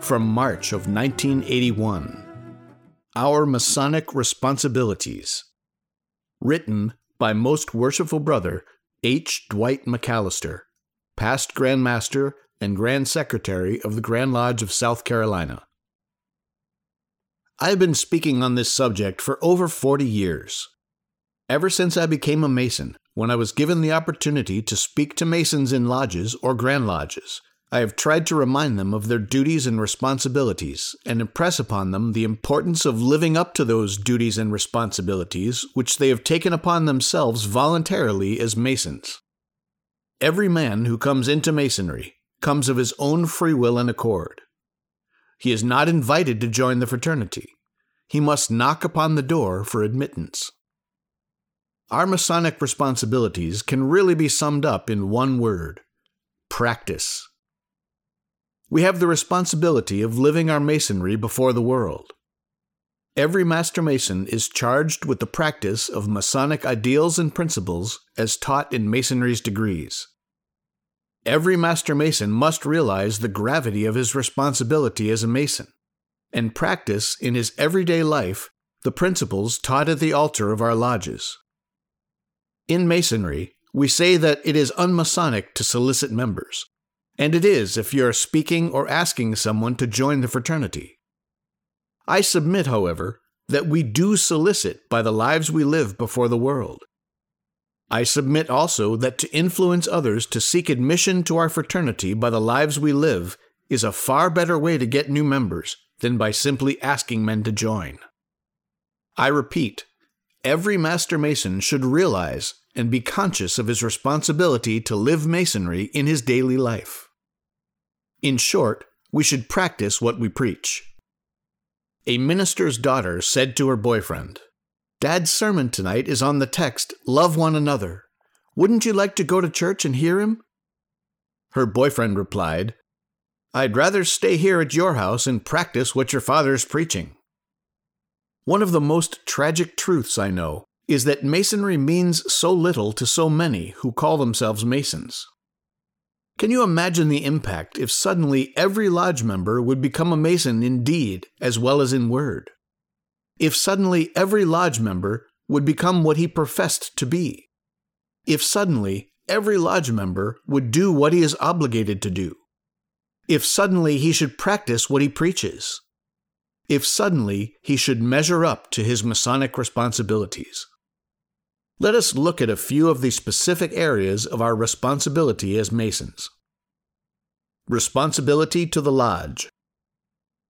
from March of 1981. Our Masonic Responsibilities. Written by Most Worshipful Brother H. Dwight McCallister, past Grand Master and Grand Secretary of the Grand Lodge of South Carolina. I have been speaking on this subject for over 40 years. Ever since I became a Mason, when I was given the opportunity to speak to Masons in lodges or Grand Lodges, I have tried to remind them of their duties and responsibilities and impress upon them the importance of living up to those duties and responsibilities which they have taken upon themselves voluntarily as Masons. Every man who comes into Masonry comes of his own free will and accord. He is not invited to join the fraternity. He must knock upon the door for admittance. Our Masonic responsibilities can really be summed up in one word practice. We have the responsibility of living our Masonry before the world. Every Master Mason is charged with the practice of Masonic ideals and principles as taught in Masonry's degrees. Every Master Mason must realize the gravity of his responsibility as a Mason and practice in his everyday life the principles taught at the altar of our lodges. In Masonry, we say that it is unmasonic to solicit members, and it is if you are speaking or asking someone to join the fraternity. I submit, however, that we do solicit by the lives we live before the world. I submit also that to influence others to seek admission to our fraternity by the lives we live is a far better way to get new members than by simply asking men to join. I repeat, every Master Mason should realize and be conscious of his responsibility to live Masonry in his daily life. In short, we should practice what we preach. A minister's daughter said to her boyfriend, Dad's sermon tonight is on the text, Love one another. Wouldn't you like to go to church and hear him? Her boyfriend replied, I'd rather stay here at your house and practice what your father's preaching. One of the most tragic truths I know is that Masonry means so little to so many who call themselves Masons. Can you imagine the impact if suddenly every lodge member would become a Mason in deed as well as in word? If suddenly every lodge member would become what he professed to be? If suddenly every lodge member would do what he is obligated to do? If suddenly he should practice what he preaches? If suddenly he should measure up to his Masonic responsibilities? Let us look at a few of the specific areas of our responsibility as Masons. Responsibility to the Lodge.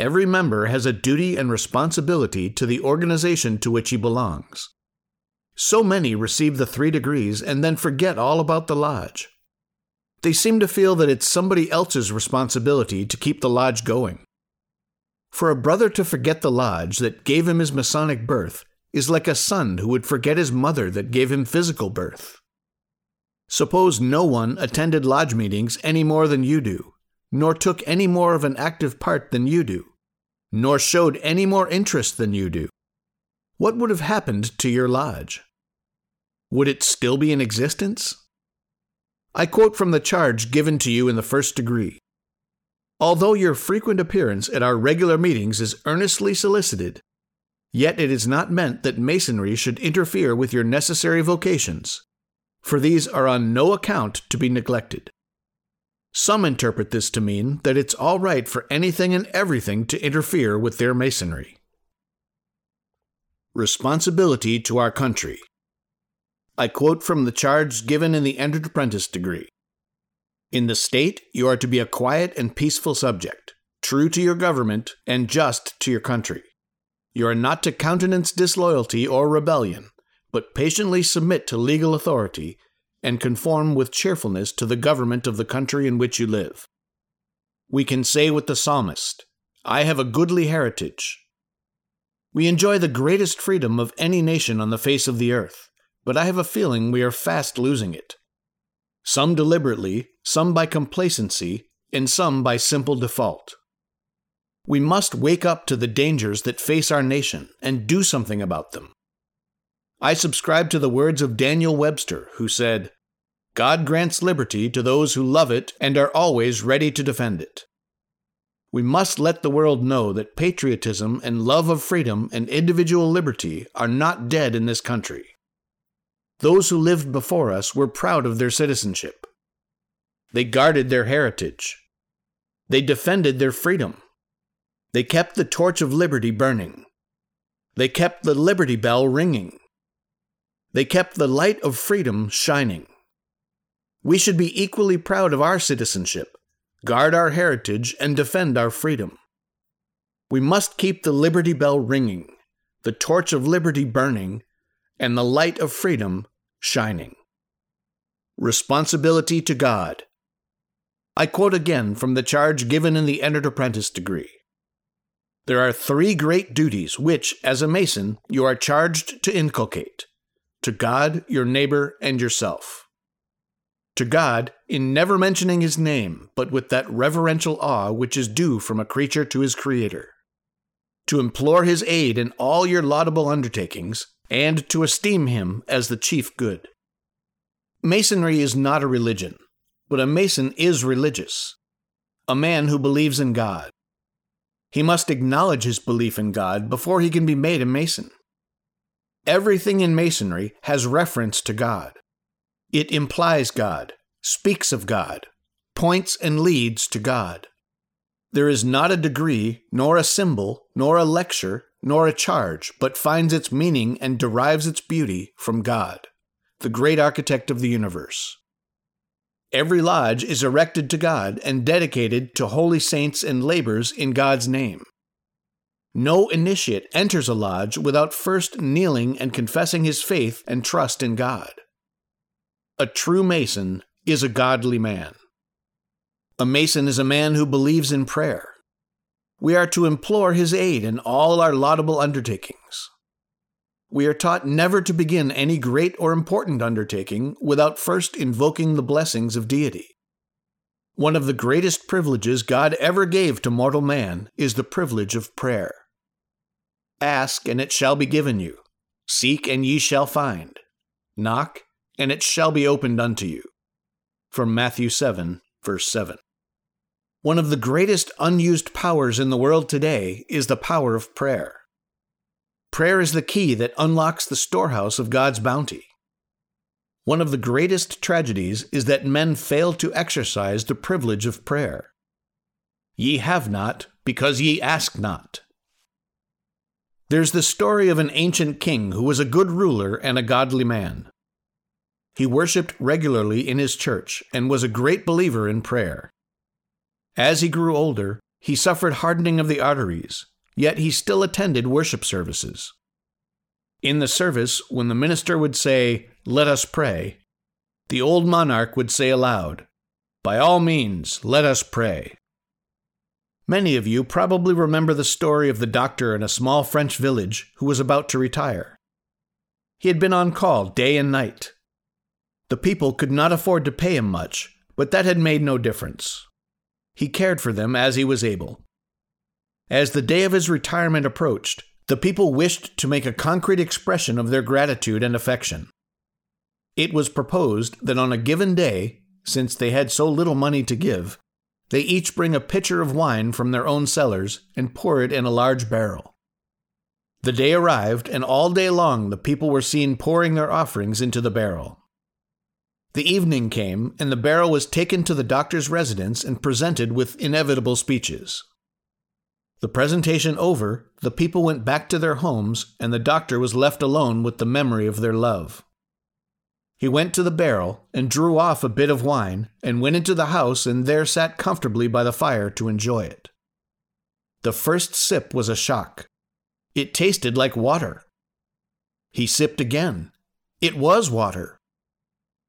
Every member has a duty and responsibility to the organization to which he belongs. So many receive the three degrees and then forget all about the lodge. They seem to feel that it's somebody else's responsibility to keep the lodge going. For a brother to forget the lodge that gave him his Masonic birth is like a son who would forget his mother that gave him physical birth. Suppose no one attended lodge meetings any more than you do, nor took any more of an active part than you do, nor showed any more interest than you do. What would have happened to your lodge? Would it still be in existence? I quote from the charge given to you in the first degree. Although your frequent appearance at our regular meetings is earnestly solicited, Yet it is not meant that Masonry should interfere with your necessary vocations, for these are on no account to be neglected. Some interpret this to mean that it's all right for anything and everything to interfere with their Masonry. Responsibility to our country. I quote from the charge given in the Entered Apprentice degree. In the state, you are to be a quiet and peaceful subject, true to your government, and just to your country. You are not to countenance disloyalty or rebellion, but patiently submit to legal authority and conform with cheerfulness to the government of the country in which you live. We can say with the psalmist, I have a goodly heritage. We enjoy the greatest freedom of any nation on the face of the earth, but I have a feeling we are fast losing it. Some deliberately, some by complacency, and some by simple default. We must wake up to the dangers that face our nation and do something about them. I subscribe to the words of Daniel Webster, who said, God grants liberty to those who love it and are always ready to defend it. We must let the world know that patriotism and love of freedom and individual liberty are not dead in this country. Those who lived before us were proud of their citizenship. They guarded their heritage. They defended their freedom. They kept the torch of liberty burning. They kept the liberty bell ringing. They kept the light of freedom shining. We should be equally proud of our citizenship guard our heritage, and defend our freedom. We must keep the Liberty Bell ringing, the torch of liberty burning, and the light of freedom shining. Responsibility to God. I quote again from the charge given in the Entered Apprentice degree. There are three great duties which, as a Mason, you are charged to inculcate to God, your neighbor, and yourself to God in never mentioning his name, but with that reverential awe which is due from a creature to his Creator, to implore his aid in all your laudable undertakings, and to esteem him as the chief good. Masonry is not a religion, but a Mason is religious, a man who believes in God. He must acknowledge his belief in God before he can be made a Mason. Everything in Masonry has reference to God. It implies God, speaks of God, points and leads to God. There is not a degree, nor a symbol, nor a lecture, nor a charge, but finds its meaning and derives its beauty from God, the great architect of the universe. Every lodge is erected to God and dedicated to holy saints and labors in God's name. No initiate enters a lodge without first kneeling and confessing his faith and trust in God. A true Mason is a godly man. A Mason is a man who believes in prayer. We are to implore his aid in all our laudable undertakings. We are taught never to begin any great or important undertaking without first invoking the blessings of deity. One of the greatest privileges God ever gave to mortal man is the privilege of prayer. Ask, and it shall be given you. Seek, and ye shall find. Knock, and it shall be opened unto you. From Matthew 7, verse 7. One of the greatest unused powers in the world today is the power of prayer. Prayer is the key that unlocks the storehouse of God's bounty. One of the greatest tragedies is that men fail to exercise the privilege of prayer. Ye have not, because ye ask not. There's the story of an ancient king who was a good ruler and a godly man. He worshiped regularly in his church and was a great believer in prayer. As he grew older, he suffered hardening of the arteries, yet he still attended worship services. In the service, when the minister would say, Let us pray, the old monarch would say aloud, By all means, let us pray. Many of you probably remember the story of the doctor in a small French village who was about to retire. He had been on call day and night, the people could not afford to pay him much, but that had made no difference. He cared for them as he was able. As the day of his retirement approached, the people wished to make a concrete expression of their gratitude and affection. It was proposed that on a given day, since they had so little money to give, they each bring a pitcher of wine from their own cellars and pour it in a large barrel. The day arrived, and all day long the people were seen pouring their offerings into the barrel. The evening came, and the barrel was taken to the doctor's residence and presented with inevitable speeches. The presentation over, the people went back to their homes, and the doctor was left alone with the memory of their love. He went to the barrel and drew off a bit of wine, and went into the house and there sat comfortably by the fire to enjoy it. The first sip was a shock. It tasted like water. He sipped again. It was water.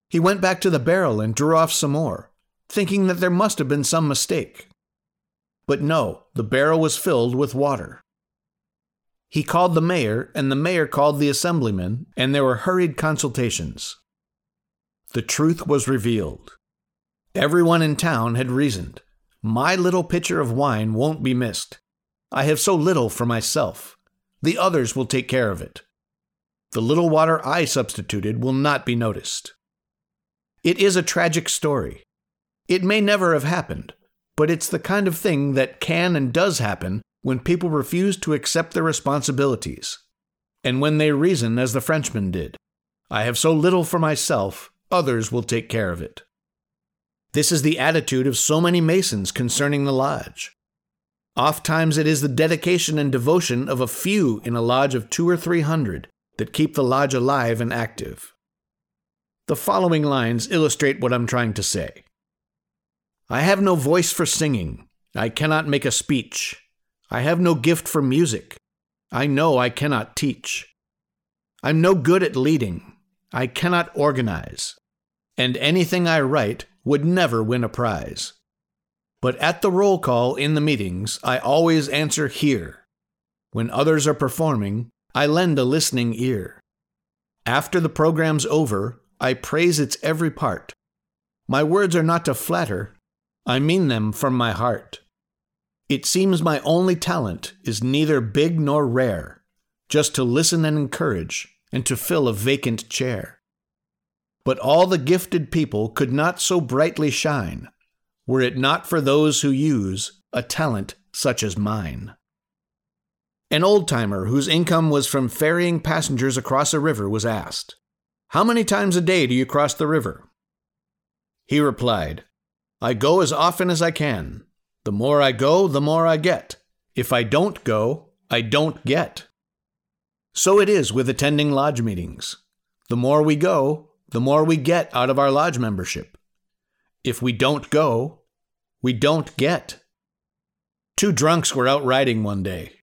He went back to the barrel and drew off some more, thinking that there must have been some mistake. But no, the barrel was filled with water. He called the mayor, and the mayor called the assemblyman, and there were hurried consultations. The truth was revealed. Everyone in town had reasoned. My little pitcher of wine won't be missed. I have so little for myself. The others will take care of it. The little water I substituted will not be noticed. It is a tragic story. It may never have happened, but it's the kind of thing that can and does happen when people refuse to accept their responsibilities, and when they reason as the Frenchman did I have so little for myself, others will take care of it. This is the attitude of so many Masons concerning the lodge. Ofttimes it is the dedication and devotion of a few in a lodge of two or three hundred that keep the lodge alive and active. The following lines illustrate what I'm trying to say. I have no voice for singing. I cannot make a speech. I have no gift for music. I know I cannot teach. I'm no good at leading. I cannot organize. And anything I write would never win a prize. But at the roll call in the meetings, I always answer here. When others are performing, I lend a listening ear. After the program's over, I praise its every part. My words are not to flatter, I mean them from my heart. It seems my only talent is neither big nor rare, just to listen and encourage, and to fill a vacant chair. But all the gifted people could not so brightly shine, were it not for those who use a talent such as mine. An old timer whose income was from ferrying passengers across a river was asked, How many times a day do you cross the river? He replied, I go as often as I can. The more I go, the more I get. If I don't go, I don't get. So it is with attending lodge meetings. The more we go, the more we get out of our lodge membership. If we don't go, we don't get. Two drunks were out riding one day.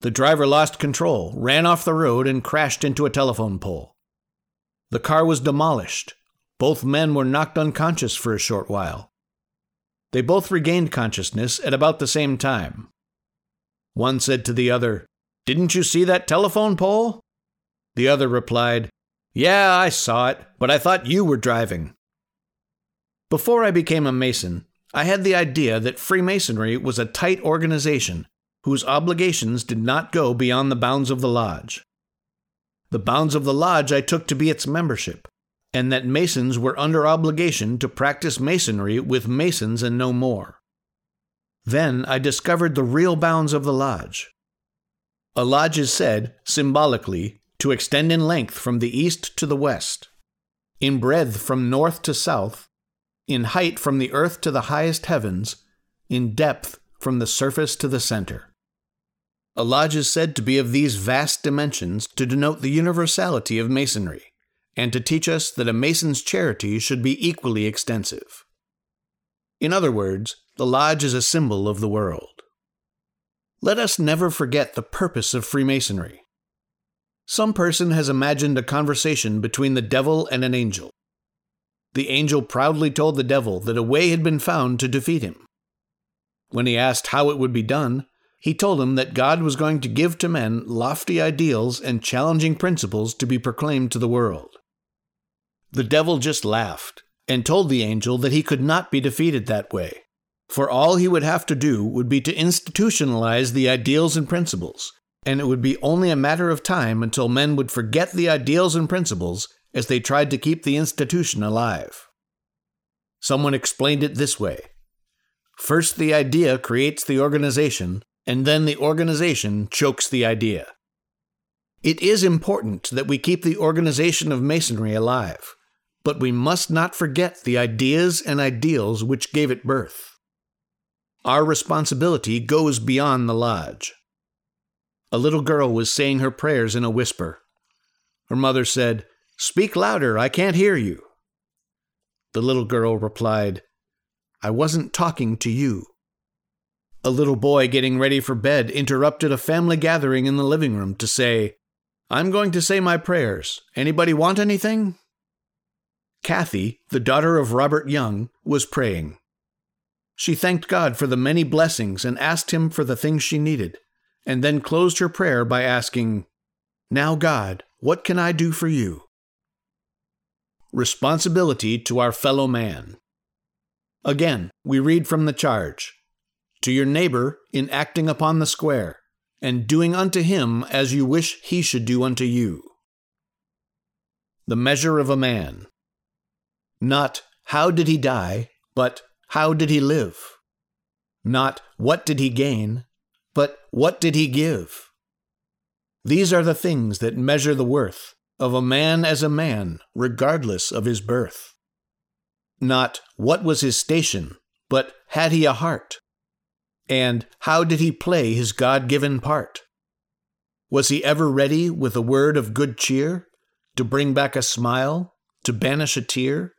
The driver lost control, ran off the road, and crashed into a telephone pole. The car was demolished. Both men were knocked unconscious for a short while. They both regained consciousness at about the same time. One said to the other, Didn't you see that telephone pole? The other replied, Yeah, I saw it, but I thought you were driving. Before I became a Mason, I had the idea that Freemasonry was a tight organization whose obligations did not go beyond the bounds of the lodge. The bounds of the lodge I took to be its membership, and that Masons were under obligation to practice Masonry with Masons and no more. Then I discovered the real bounds of the lodge. A lodge is said, symbolically, to extend in length from the east to the west, in breadth from north to south, in height from the earth to the highest heavens, in depth from the surface to the center. A lodge is said to be of these vast dimensions to denote the universality of Masonry and to teach us that a Mason's charity should be equally extensive. In other words, the Lodge is a symbol of the world. Let us never forget the purpose of Freemasonry. Some person has imagined a conversation between the devil and an angel. The angel proudly told the devil that a way had been found to defeat him. When he asked how it would be done, he told him that God was going to give to men lofty ideals and challenging principles to be proclaimed to the world. The devil just laughed and told the angel that he could not be defeated that way, for all he would have to do would be to institutionalize the ideals and principles, and it would be only a matter of time until men would forget the ideals and principles as they tried to keep the institution alive. Someone explained it this way First, the idea creates the organization, and then the organization chokes the idea. It is important that we keep the organization of Masonry alive but we must not forget the ideas and ideals which gave it birth. Our responsibility goes beyond the lodge. A little girl was saying her prayers in a whisper. Her mother said, Speak louder, I can't hear you. The little girl replied, I wasn't talking to you. A little boy getting ready for bed interrupted a family gathering in the living room to say, I'm going to say my prayers. Anybody want anything? Kathy, the daughter of Robert Young, was praying. She thanked God for the many blessings and asked Him for the things she needed, and then closed her prayer by asking, Now, God, what can I do for you? Responsibility to our fellow man. Again, we read from the charge To your neighbor in acting upon the square, and doing unto him as you wish he should do unto you. The measure of a man. Not how did he die, but how did he live? Not what did he gain, but what did he give? These are the things that measure the worth of a man as a man, regardless of his birth. Not what was his station, but had he a heart? And how did he play his God given part? Was he ever ready with a word of good cheer, to bring back a smile, to banish a tear?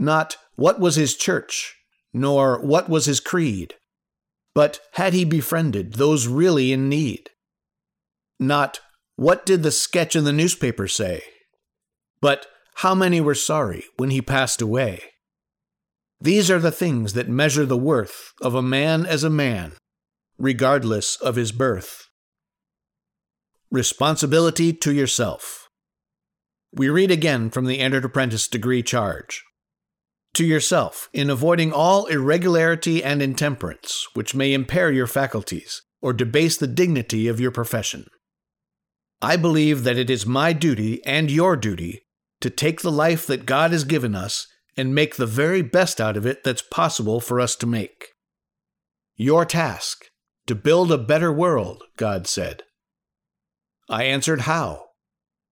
Not what was his church, nor what was his creed, but had he befriended those really in need? Not what did the sketch in the newspaper say, but how many were sorry when he passed away? These are the things that measure the worth of a man as a man, regardless of his birth. Responsibility to yourself. We read again from the entered apprentice degree charge. To yourself, in avoiding all irregularity and intemperance, which may impair your faculties, or debase the dignity of your profession. I believe that it is my duty and your duty to take the life that God has given us and make the very best out of it that's possible for us to make. Your task, to build a better world, God said. I answered, How?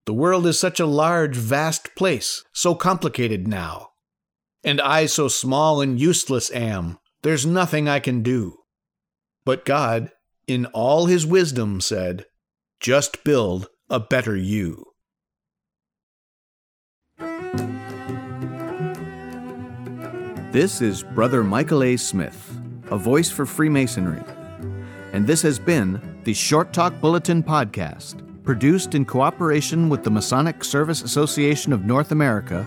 The world is such a large, vast place, so complicated now. And I so small and useless am, there's nothing I can do. But God, in all his wisdom, said, Just build a better you. This is Brother Michael A. Smith, a voice for Freemasonry. And this has been the Short Talk Bulletin Podcast, produced in cooperation with the Masonic Service Association of North America